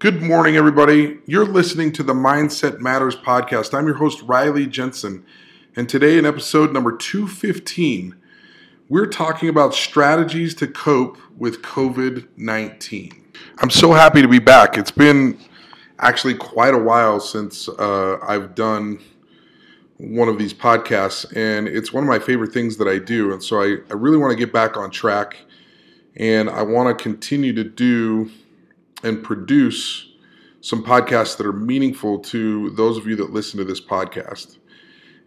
Good morning, everybody. You're listening to the Mindset Matters podcast. I'm your host, Riley Jensen. And today, in episode number 215, we're talking about strategies to cope with COVID 19. I'm so happy to be back. It's been actually quite a while since uh, I've done one of these podcasts, and it's one of my favorite things that I do. And so I, I really want to get back on track, and I want to continue to do and produce some podcasts that are meaningful to those of you that listen to this podcast.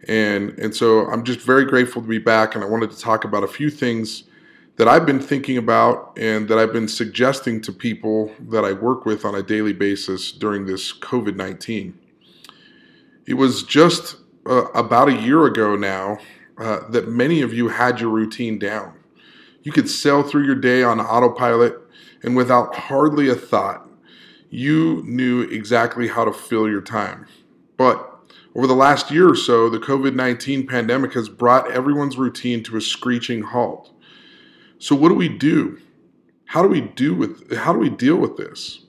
And and so I'm just very grateful to be back and I wanted to talk about a few things that I've been thinking about and that I've been suggesting to people that I work with on a daily basis during this COVID-19. It was just uh, about a year ago now uh, that many of you had your routine down. You could sail through your day on autopilot and without hardly a thought, you knew exactly how to fill your time. But over the last year or so, the COVID 19 pandemic has brought everyone's routine to a screeching halt. So, what do we do? How do we do with how do we deal with this?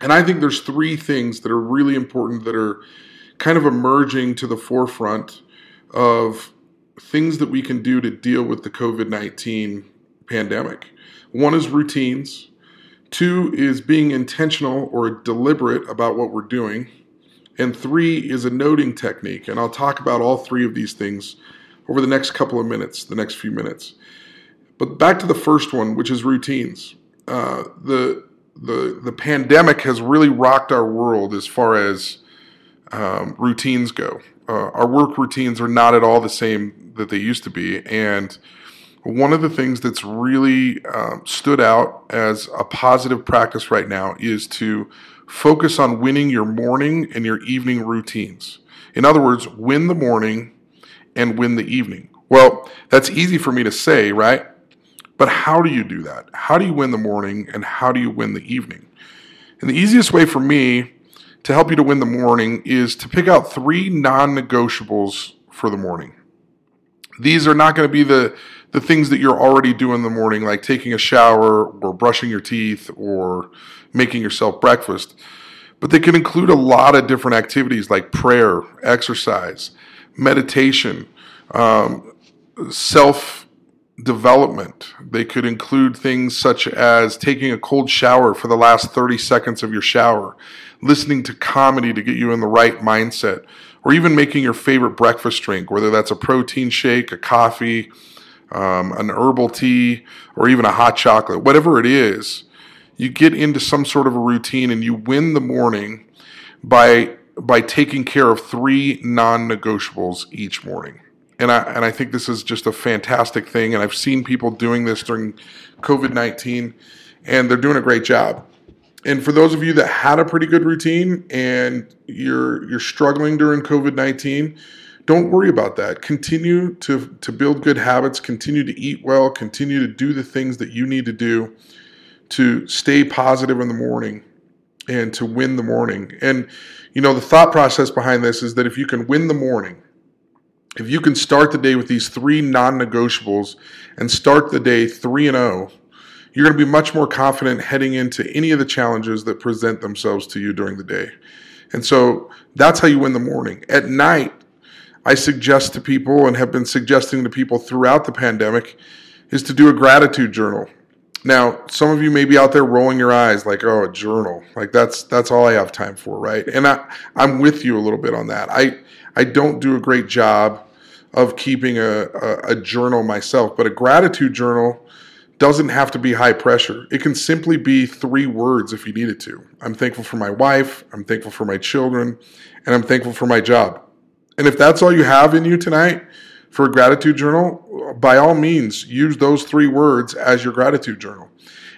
And I think there's three things that are really important that are kind of emerging to the forefront of things that we can do to deal with the COVID 19 pandemic. One is routines. Two is being intentional or deliberate about what we're doing. And three is a noting technique. And I'll talk about all three of these things over the next couple of minutes, the next few minutes. But back to the first one, which is routines. Uh, the the the pandemic has really rocked our world as far as um, routines go. Uh, our work routines are not at all the same that they used to be, and one of the things that's really um, stood out as a positive practice right now is to focus on winning your morning and your evening routines. In other words, win the morning and win the evening. Well, that's easy for me to say, right? But how do you do that? How do you win the morning and how do you win the evening? And the easiest way for me to help you to win the morning is to pick out three non negotiables for the morning. These are not going to be the the things that you're already doing in the morning, like taking a shower or brushing your teeth or making yourself breakfast. But they can include a lot of different activities like prayer, exercise, meditation, um, self development. They could include things such as taking a cold shower for the last 30 seconds of your shower, listening to comedy to get you in the right mindset, or even making your favorite breakfast drink, whether that's a protein shake, a coffee, um, an herbal tea, or even a hot chocolate, whatever it is, you get into some sort of a routine and you win the morning by by taking care of three non-negotiables each morning. And I and I think this is just a fantastic thing. And I've seen people doing this during COVID nineteen, and they're doing a great job. And for those of you that had a pretty good routine and you're you're struggling during COVID nineteen, don't worry about that. Continue to, to build good habits, continue to eat well, continue to do the things that you need to do to stay positive in the morning and to win the morning. And, you know, the thought process behind this is that if you can win the morning, if you can start the day with these three non negotiables and start the day 3 and 0, you're going to be much more confident heading into any of the challenges that present themselves to you during the day. And so that's how you win the morning. At night, I suggest to people and have been suggesting to people throughout the pandemic is to do a gratitude journal. Now, some of you may be out there rolling your eyes like, "Oh, a journal. Like that's that's all I have time for, right?" And I I'm with you a little bit on that. I I don't do a great job of keeping a, a, a journal myself, but a gratitude journal doesn't have to be high pressure. It can simply be three words if you need it to. I'm thankful for my wife, I'm thankful for my children, and I'm thankful for my job. And if that's all you have in you tonight for a gratitude journal, by all means, use those three words as your gratitude journal.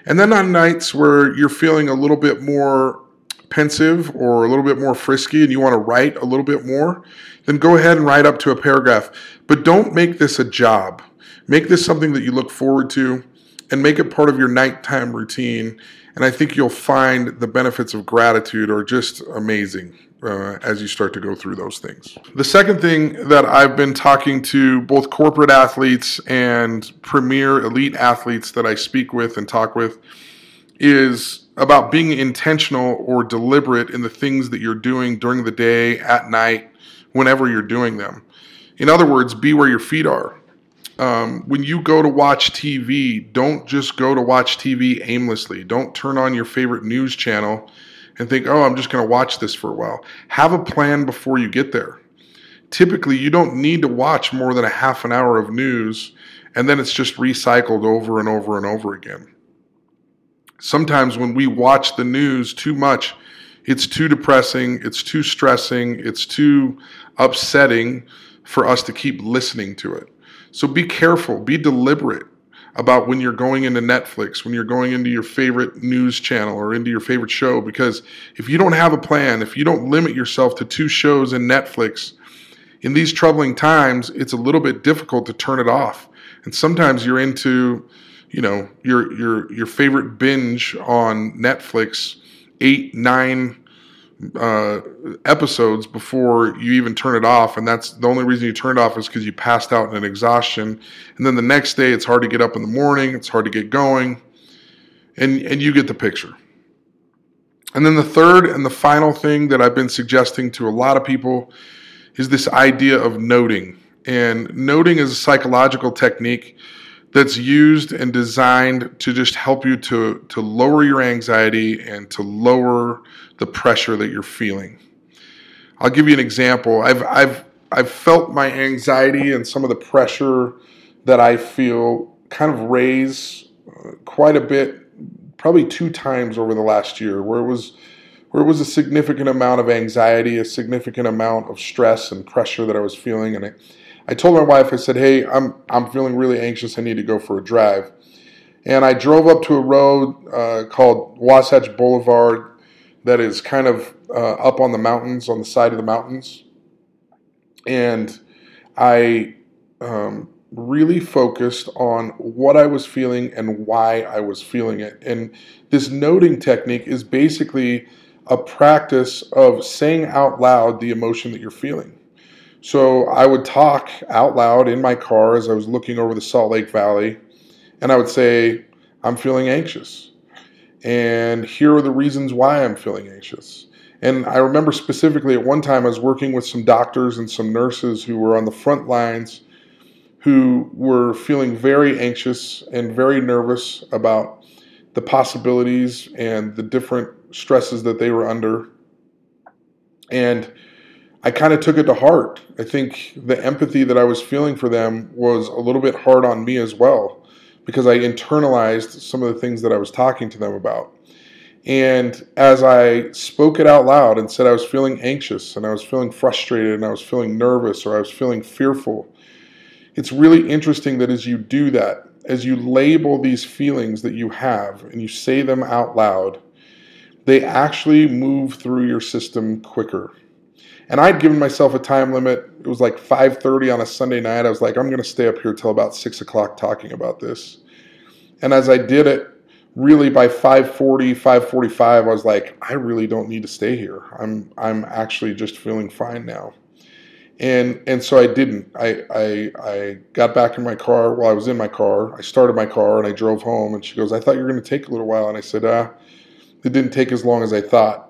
And then on nights where you're feeling a little bit more pensive or a little bit more frisky and you want to write a little bit more, then go ahead and write up to a paragraph. But don't make this a job. Make this something that you look forward to and make it part of your nighttime routine. And I think you'll find the benefits of gratitude are just amazing uh, as you start to go through those things. The second thing that I've been talking to both corporate athletes and premier elite athletes that I speak with and talk with is about being intentional or deliberate in the things that you're doing during the day, at night, whenever you're doing them. In other words, be where your feet are. Um, when you go to watch TV, don't just go to watch TV aimlessly. Don't turn on your favorite news channel and think, oh, I'm just going to watch this for a while. Have a plan before you get there. Typically, you don't need to watch more than a half an hour of news, and then it's just recycled over and over and over again. Sometimes when we watch the news too much, it's too depressing, it's too stressing, it's too upsetting for us to keep listening to it. So be careful, be deliberate about when you're going into Netflix, when you're going into your favorite news channel or into your favorite show, because if you don't have a plan, if you don't limit yourself to two shows in Netflix, in these troubling times, it's a little bit difficult to turn it off. And sometimes you're into, you know, your your your favorite binge on Netflix, eight, nine uh, episodes before you even turn it off, and that's the only reason you turn it off is because you passed out in an exhaustion. And then the next day, it's hard to get up in the morning, it's hard to get going, and and you get the picture. And then the third and the final thing that I've been suggesting to a lot of people is this idea of noting. And noting is a psychological technique that's used and designed to just help you to, to lower your anxiety and to lower the pressure that you're feeling. I'll give you an example. I've, I've, I've felt my anxiety and some of the pressure that I feel kind of raise uh, quite a bit, probably two times over the last year, where it was where it was a significant amount of anxiety, a significant amount of stress and pressure that I was feeling, and I, I told my wife, I said, "Hey, I'm I'm feeling really anxious. I need to go for a drive." And I drove up to a road uh, called Wasatch Boulevard that is kind of uh, up on the mountains, on the side of the mountains. And I um, really focused on what I was feeling and why I was feeling it. And this noting technique is basically a practice of saying out loud the emotion that you're feeling. So I would talk out loud in my car as I was looking over the Salt Lake Valley, and I would say, I'm feeling anxious. And here are the reasons why I'm feeling anxious. And I remember specifically at one time I was working with some doctors and some nurses who were on the front lines who were feeling very anxious and very nervous about the possibilities and the different stresses that they were under. And I kind of took it to heart. I think the empathy that I was feeling for them was a little bit hard on me as well because I internalized some of the things that I was talking to them about. And as I spoke it out loud and said I was feeling anxious and I was feeling frustrated and I was feeling nervous or I was feeling fearful, it's really interesting that as you do that, as you label these feelings that you have and you say them out loud, they actually move through your system quicker. And I'd given myself a time limit. It was like 5:30 on a Sunday night. I was like, I'm going to stay up here till about six o'clock talking about this. And as I did it, really by 5:40, 5:45, I was like, I really don't need to stay here. I'm I'm actually just feeling fine now. And and so I didn't. I I I got back in my car. While I was in my car, I started my car and I drove home. And she goes, I thought you were going to take a little while. And I said, Ah, it didn't take as long as I thought.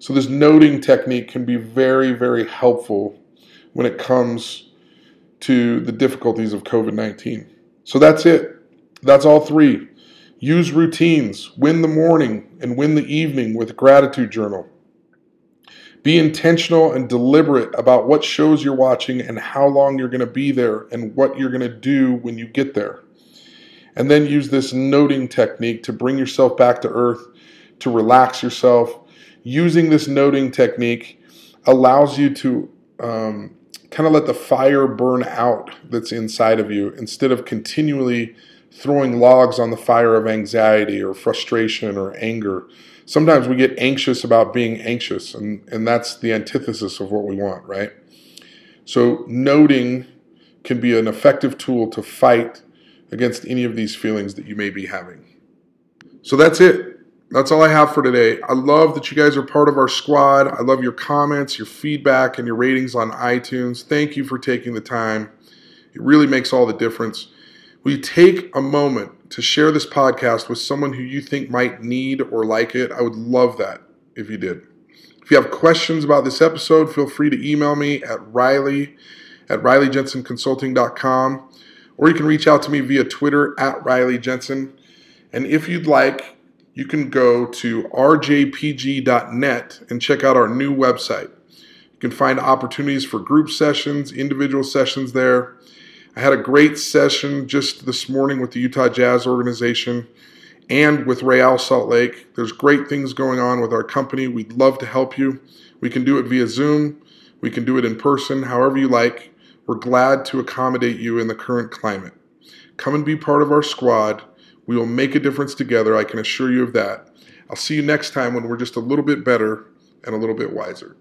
So, this noting technique can be very, very helpful when it comes to the difficulties of COVID 19. So, that's it. That's all three. Use routines. Win the morning and win the evening with a gratitude journal. Be intentional and deliberate about what shows you're watching and how long you're going to be there and what you're going to do when you get there. And then use this noting technique to bring yourself back to earth, to relax yourself, using this noting technique allows you to um, kind of let the fire burn out that's inside of you instead of continually throwing logs on the fire of anxiety or frustration or anger. Sometimes we get anxious about being anxious, and, and that's the antithesis of what we want, right? So, noting can be an effective tool to fight against any of these feelings that you may be having. So, that's it that's all I have for today. I love that you guys are part of our squad. I love your comments, your feedback, and your ratings on iTunes. Thank you for taking the time. It really makes all the difference. Will you take a moment to share this podcast with someone who you think might need or like it. I would love that if you did. If you have questions about this episode, feel free to email me at riley at rileyjensenconsulting.com or you can reach out to me via Twitter at Riley Jensen. And if you'd like, you can go to rjpg.net and check out our new website. You can find opportunities for group sessions, individual sessions there. I had a great session just this morning with the Utah Jazz organization and with Real Salt Lake. There's great things going on with our company. We'd love to help you. We can do it via Zoom, we can do it in person, however you like. We're glad to accommodate you in the current climate. Come and be part of our squad. We will make a difference together, I can assure you of that. I'll see you next time when we're just a little bit better and a little bit wiser.